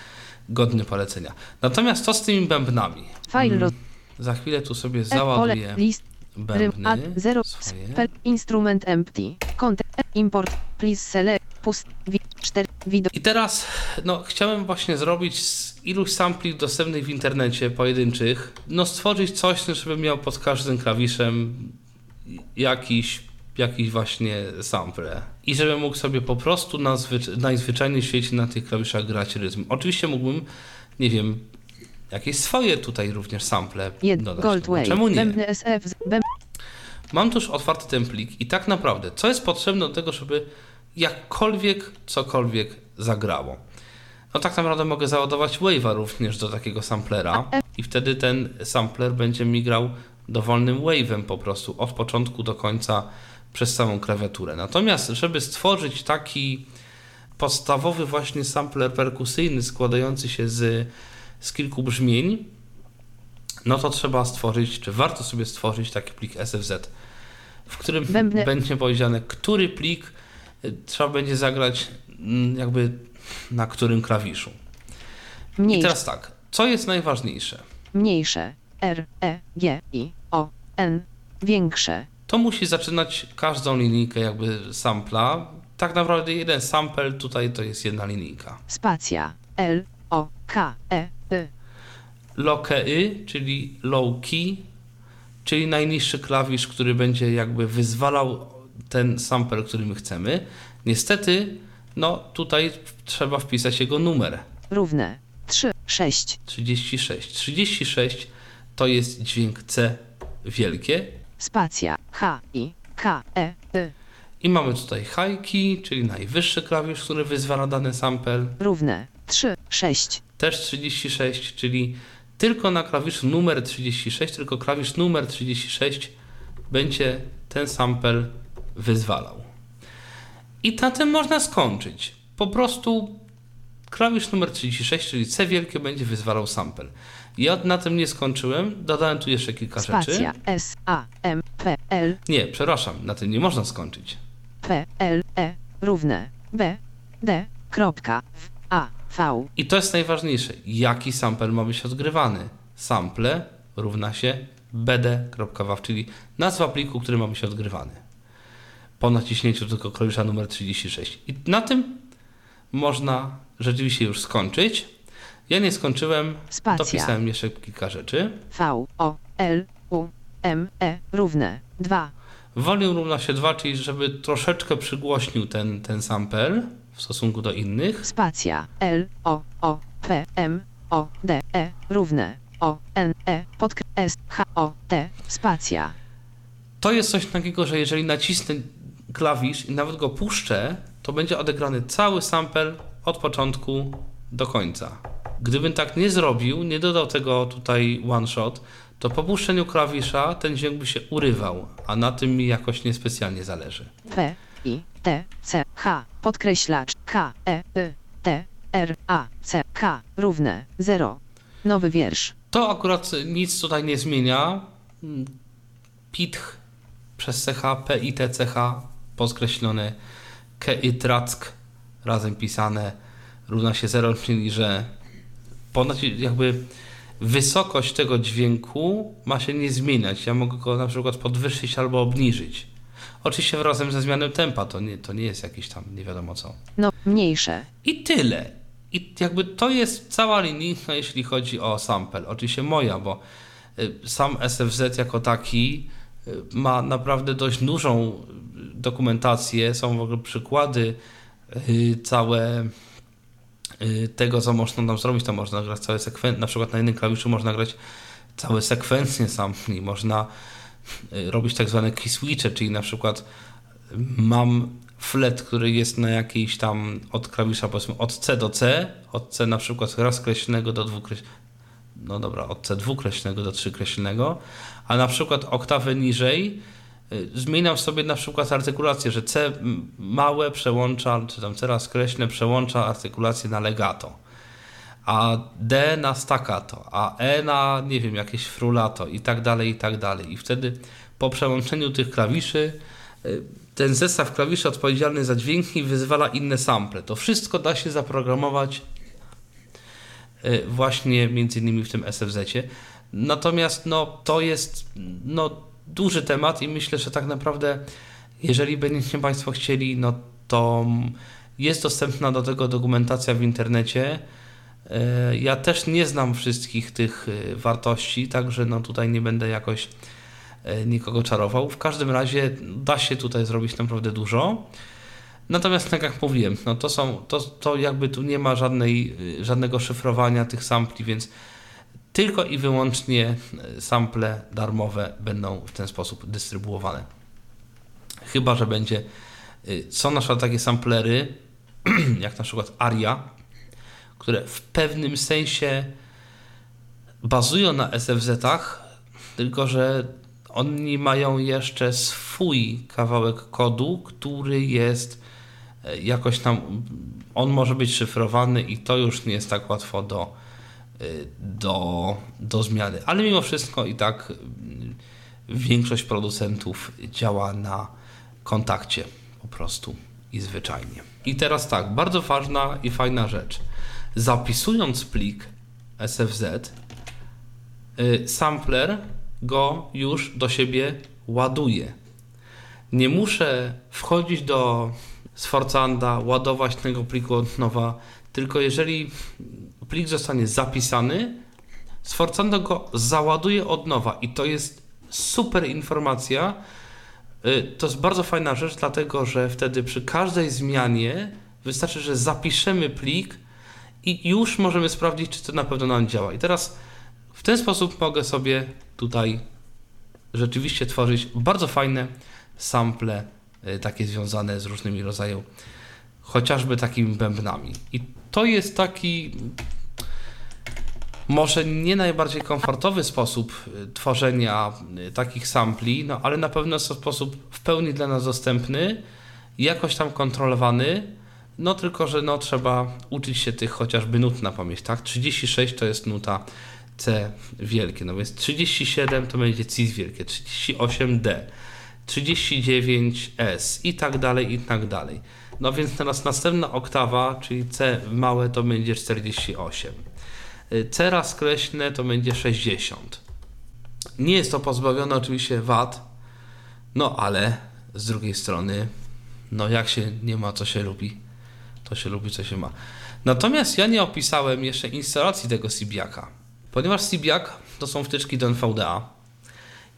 godny polecenia. Natomiast to z tymi bębnami. File roz Za chwilę tu sobie załaduję bębny 0 swoje. spell instrument empty content import please select pust 4 widok I teraz no, chciałem właśnie zrobić z iluś sampli dostępnych w internecie, pojedynczych, no stworzyć coś, żeby miał pod każdym klawiszem jakiś, jakiś właśnie sample. I żebym mógł sobie po prostu nazwy- najzwyczajniej w świecie na tych klawiszach grać rytm. Oczywiście mógłbym, nie wiem, jakieś swoje tutaj również sample 1 dodać. gold No, wave Czemu nie? Mam tu już otwarty ten plik i tak naprawdę, co jest potrzebne do tego, żeby jakkolwiek, cokolwiek zagrało? No tak naprawdę mogę załadować wave'a również do takiego samplera i wtedy ten sampler będzie mi grał dowolnym wave'em po prostu od początku do końca przez całą klawiaturę. Natomiast, żeby stworzyć taki podstawowy właśnie sampler perkusyjny składający się z, z kilku brzmień, no to trzeba stworzyć, czy warto sobie stworzyć taki plik SFZ, w którym Bębny- będzie powiedziane, który plik trzeba będzie zagrać mm, jakby na którym klawiszu. I mniejsze teraz tak, co jest najważniejsze? mniejsze R E G I O N większe To musi zaczynać każdą linijkę jakby sampla. Tak naprawdę jeden sample tutaj to jest jedna linijka. spacja L O K E Y Low key, czyli low key, czyli najniższy klawisz, który będzie jakby wyzwalał ten sample, który my chcemy. Niestety, no tutaj trzeba wpisać jego numer. równe 3 6 36. 36 to jest dźwięk C wielkie. spacja H I K E Y I mamy tutaj high key, czyli najwyższy klawisz, który wyzwala dany sample. równe 3 6 Też 36, czyli tylko na klawiszu numer 36, tylko klawisz numer 36 będzie ten sample wyzwalał. I na tym można skończyć. Po prostu klawisz numer 36, czyli C wielkie będzie wyzwalał sample. Ja na tym nie skończyłem, dodałem tu jeszcze kilka rzeczy. spacja S A M P L Nie, przepraszam, na tym nie można skończyć. P L E równe B D kropka A V I to jest najważniejsze. Jaki sample ma być odgrywany? Sample równa się bd.wav, czyli nazwa pliku, który ma być odgrywany. Po naciśnięciu tylko klawisza numer 36. I na tym można rzeczywiście już skończyć. Ja nie skończyłem, Spacja. dopisałem jeszcze kilka rzeczy. V O L U M E równe 2 Volume równa się 2, czyli żeby troszeczkę przygłośnił ten, ten sample w stosunku do innych. spacja L O O P M O D E równe O, N, E, podkre- S, H, O, T, spacja. To jest coś takiego, że jeżeli nacisnę klawisz i nawet go puszczę, to będzie odegrany cały sample od początku do końca. Gdybym tak nie zrobił, nie dodał tego tutaj one shot, to po puszczeniu klawisza ten dźwięk by się urywał, a na tym mi jakoś niespecjalnie zależy. P, I, T, C, H, podkreślacz, K, E, Y, T, R, A, C, K, równe, 0. Nowy wiersz. To akurat nic tutaj nie zmienia. Pitch przez CH, P i T, CH podkreślone, K i Track razem pisane równa się 0, czyli że ponad jakby wysokość tego dźwięku ma się nie zmieniać. Ja mogę go na przykład podwyższyć albo obniżyć. Oczywiście razem ze zmianą tempa, to nie, to nie jest jakieś tam nie wiadomo co. No, mniejsze. I tyle. I jakby to jest cała linijka, jeśli chodzi o sample. Oczywiście moja, bo y, sam SFZ jako taki y, ma naprawdę dość dużą dokumentację. Są w ogóle przykłady y, całe y, tego, co można tam zrobić. To można grać całe sekwencje. Na przykład na jednym klawiszu można grać całe sekwencje sampli. Można y, robić tak zwane key switche, czyli na przykład mam flet, który jest na jakiejś tam od klawisza powiedzmy od C do C, od C na przykład raz kreślnego do dwukreślnego, no dobra, od C dwukreślnego do trzykreślnego, a na przykład oktawę niżej zmieniam sobie na przykład artykulację, że C małe przełącza, czy tam C raz kreślne przełącza artykulację na legato, a D na staccato, a E na, nie wiem, jakieś frulato i tak dalej, i tak dalej. I wtedy po przełączeniu tych klawiszy y, ten zestaw klawiszy odpowiedzialny za dźwięki wyzwala inne sample. To wszystko da się zaprogramować y, właśnie między innymi w tym SFZ-cie. Natomiast no, to jest no, duży temat i myślę, że tak naprawdę jeżeli będziecie Państwo chcieli, no to jest dostępna do tego dokumentacja w internecie. Y, Ja też nie znam wszystkich tych y, wartości, także no tutaj nie będę jakoś e, nikogo czarował. W każdym razie da się tutaj zrobić naprawdę dużo. Natomiast tak jak mówiłem, no to są, to, to jakby tu nie ma żadnej, żadnego szyfrowania tych sampli, więc tylko i wyłącznie e, sample darmowe będą w ten sposób dystrybuowane. Chyba, że będzie, y, są na przykład takie samplery, jak na przykład Aria, które w pewnym sensie bazują na SFZ-ach, tylko że oni mają jeszcze swój kawałek kodu, który jest e, jakoś tam, on może być szyfrowany i to już nie jest tak łatwo do, e, do, do zmiany. Ale mimo wszystko i tak mm, większość producentów działa na kontakcie po prostu i zwyczajnie. I teraz tak, bardzo ważna i fajna rzecz. Zapisując plik SFZ, y, sampler go już do siebie ładuje. Nie muszę wchodzić do Sforzanda, ładować tego pliku od nowa, tylko jeżeli plik zostanie zapisany, Sforzando go załaduje od nowa i to jest super informacja. Y, To jest bardzo fajna rzecz, dlatego że wtedy przy każdej zmianie wystarczy, że zapiszemy plik i już możemy sprawdzić, czy to na pewno nam działa. I teraz w ten sposób mogę sobie tutaj rzeczywiście tworzyć bardzo fajne sample, y, takie związane z różnymi rodzajami, chociażby takimi bębnami. I to jest taki może nie najbardziej komfortowy sposób y, tworzenia y, takich sampli, no ale na pewno jest to sposób w pełni dla nas dostępny, jakoś tam kontrolowany, no tylko, że no trzeba uczyć się tych chociażby nut na pamięć, tak? 36 to jest nuta C wielkie, no więc 37 to będzie cis wielkie, 38 D, 39 S i tak dalej, i tak dalej. No więc teraz następna oktawa, czyli C małe to będzie 48. Y, C skreślne to będzie 60. Nie jest to pozbawione oczywiście wad, no ale z drugiej strony, no jak się nie ma, co się lubi, to się lubi, co się ma. Natomiast ja nie opisałem jeszcze instalacji tego Sibiaka, ponieważ Sibiak to są wtyczki do NVDA.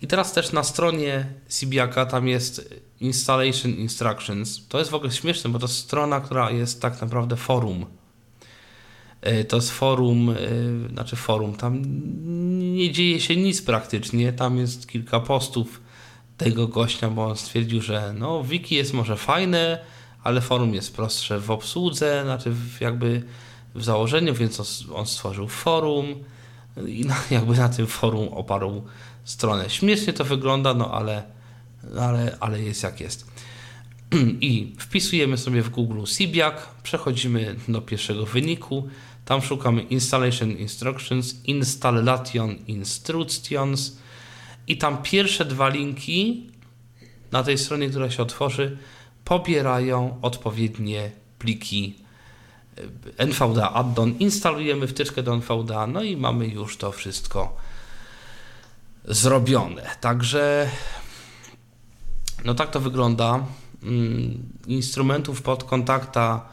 I teraz też na stronie Sibiaka tam jest Installation Instructions. To jest w ogóle śmieszne, bo to jest strona, która jest tak naprawdę forum to z forum, e, znaczy forum, tam nie dzieje się nic praktycznie, tam jest kilka postów tego gościa, bo on stwierdził, że no wiki jest może fajne, ale forum jest prostsze w obsłudze, znaczy jakby w założeniu, więc on stworzył forum i na, jakby na tym forum oparł stronę. Śmiesznie to wygląda, no ale, ale, ale jest jak jest. I wpisujemy sobie w Google Sibiak, przechodzimy do pierwszego wyniku, tam szukamy Installation Instructions, Installation Instructions i tam pierwsze dwa linki na tej stronie, która się otworzy, pobierają odpowiednie pliki NVDA addon, instalujemy wtyczkę do NVDA, no i mamy już to wszystko zrobione. Także no tak to wygląda. Mm, instrumentów pod kontakta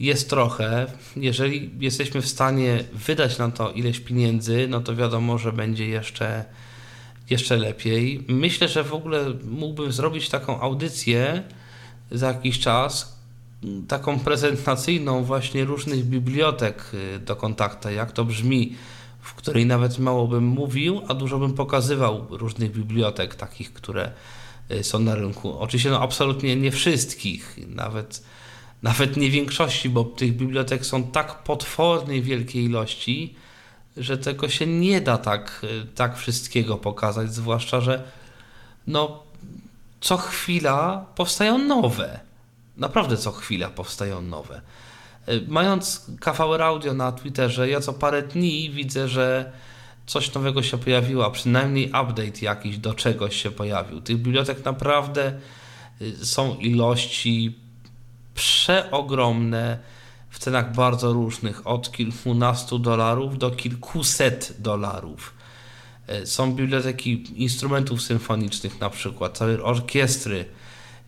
jest trochę. Jeżeli jesteśmy w stanie wydać na to ileś pieniędzy, no to wiadomo, że będzie jeszcze, jeszcze lepiej. Myślę, że w ogóle mógłbym zrobić taką audycję za jakiś czas, taką prezentacyjną właśnie różnych bibliotek y, do kontakta, jak to brzmi, w której nawet mało bym mówił, a dużo bym pokazywał różnych bibliotek, takich, które są na rynku. Oczywiście no, absolutnie nie wszystkich, nawet nawet nie większości, bo tych bibliotek są tak potwornej wielkiej ilości, że tego się nie da tak, tak wszystkiego pokazać, zwłaszcza, że no, co chwila powstają nowe. Naprawdę co chwila powstają nowe. Mając KVR Audio na Twitterze, ja co parę dni widzę, że coś nowego się pojawiło, a przynajmniej update jakiś do czegoś się pojawił. Tych bibliotek naprawdę są ilości przeogromne w cenach bardzo różnych, od kilkunastu dolarów do kilkuset dolarów. E, są biblioteki instrumentów symfonicznych, na przykład, całe orkiestry,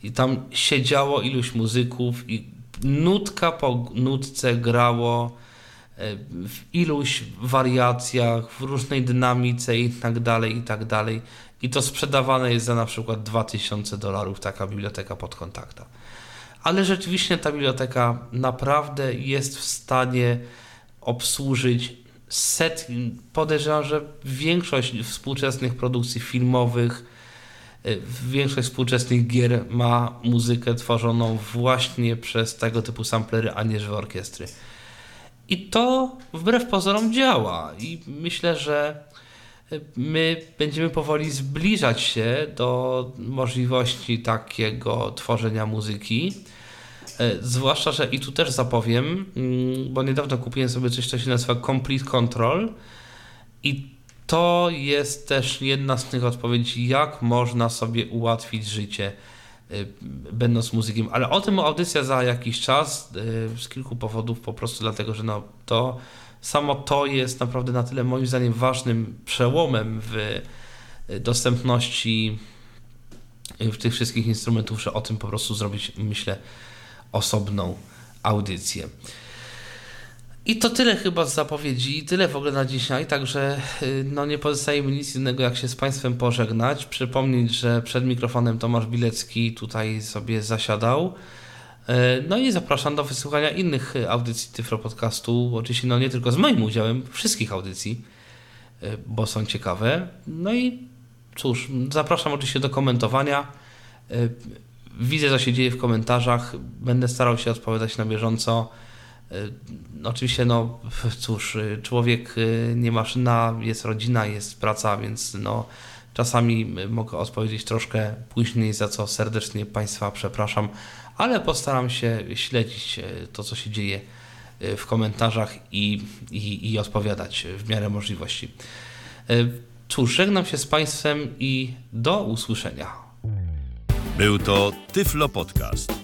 i tam siedziało iluś muzyków, i nutka po nutce grało w iluś wariacjach, w różnej dynamice i tak dalej, i tak dalej. I to sprzedawane jest za na przykład 2000 dolarów taka biblioteka pod kontakta ale rzeczywiście ta biblioteka naprawdę jest w stanie obsłużyć set, podejrzewam, że większość współczesnych produkcji filmowych, y, większość współczesnych gier ma muzykę tworzoną właśnie przez tego typu samplery, a nie żywe orkiestry. I to wbrew pozorom działa. I myślę, że my będziemy powoli zbliżać się do możliwości takiego tworzenia muzyki. E, zwłaszcza, że i tu też zapowiem, mm, bo niedawno kupiłem sobie coś, co się nazywa Complete Control. I to jest też jedna z tych odpowiedzi, jak można sobie ułatwić życie będąc muzykiem. Ale o tym audycja za jakiś czas e, z kilku powodów, po prostu dlatego, że no, to samo to jest naprawdę na tyle moim zdaniem ważnym przełomem w dostępności w tych wszystkich instrumentów, że o tym po prostu zrobić, myślę, osobną audycję. I to tyle chyba z zapowiedzi, tyle w ogóle na dzisiaj, także y, no nie pozostaje mi nic innego jak się z Państwem pożegnać. Przypomnieć, że przed mikrofonem Tomasz Bilecki tutaj sobie zasiadał. Y, no i zapraszam do wysłuchania innych audycji Tyfro Podcastu, oczywiście no nie tylko z moim udziałem, wszystkich audycji, y, bo są ciekawe. No i cóż, zapraszam oczywiście do komentowania widzę, co się dzieje w komentarzach, będę starał się odpowiadać na bieżąco. Y, oczywiście, no cóż, y, człowiek y, nie maszyna, jest rodzina, jest praca, więc no czasami mogę odpowiedzieć troszkę później, za co serdecznie Państwa przepraszam, ale postaram się śledzić to, co się dzieje w komentarzach i, i, i odpowiadać w miarę możliwości. Cóż, żegnam się z Państwem i do usłyszenia. Był to Tyflo Podcast.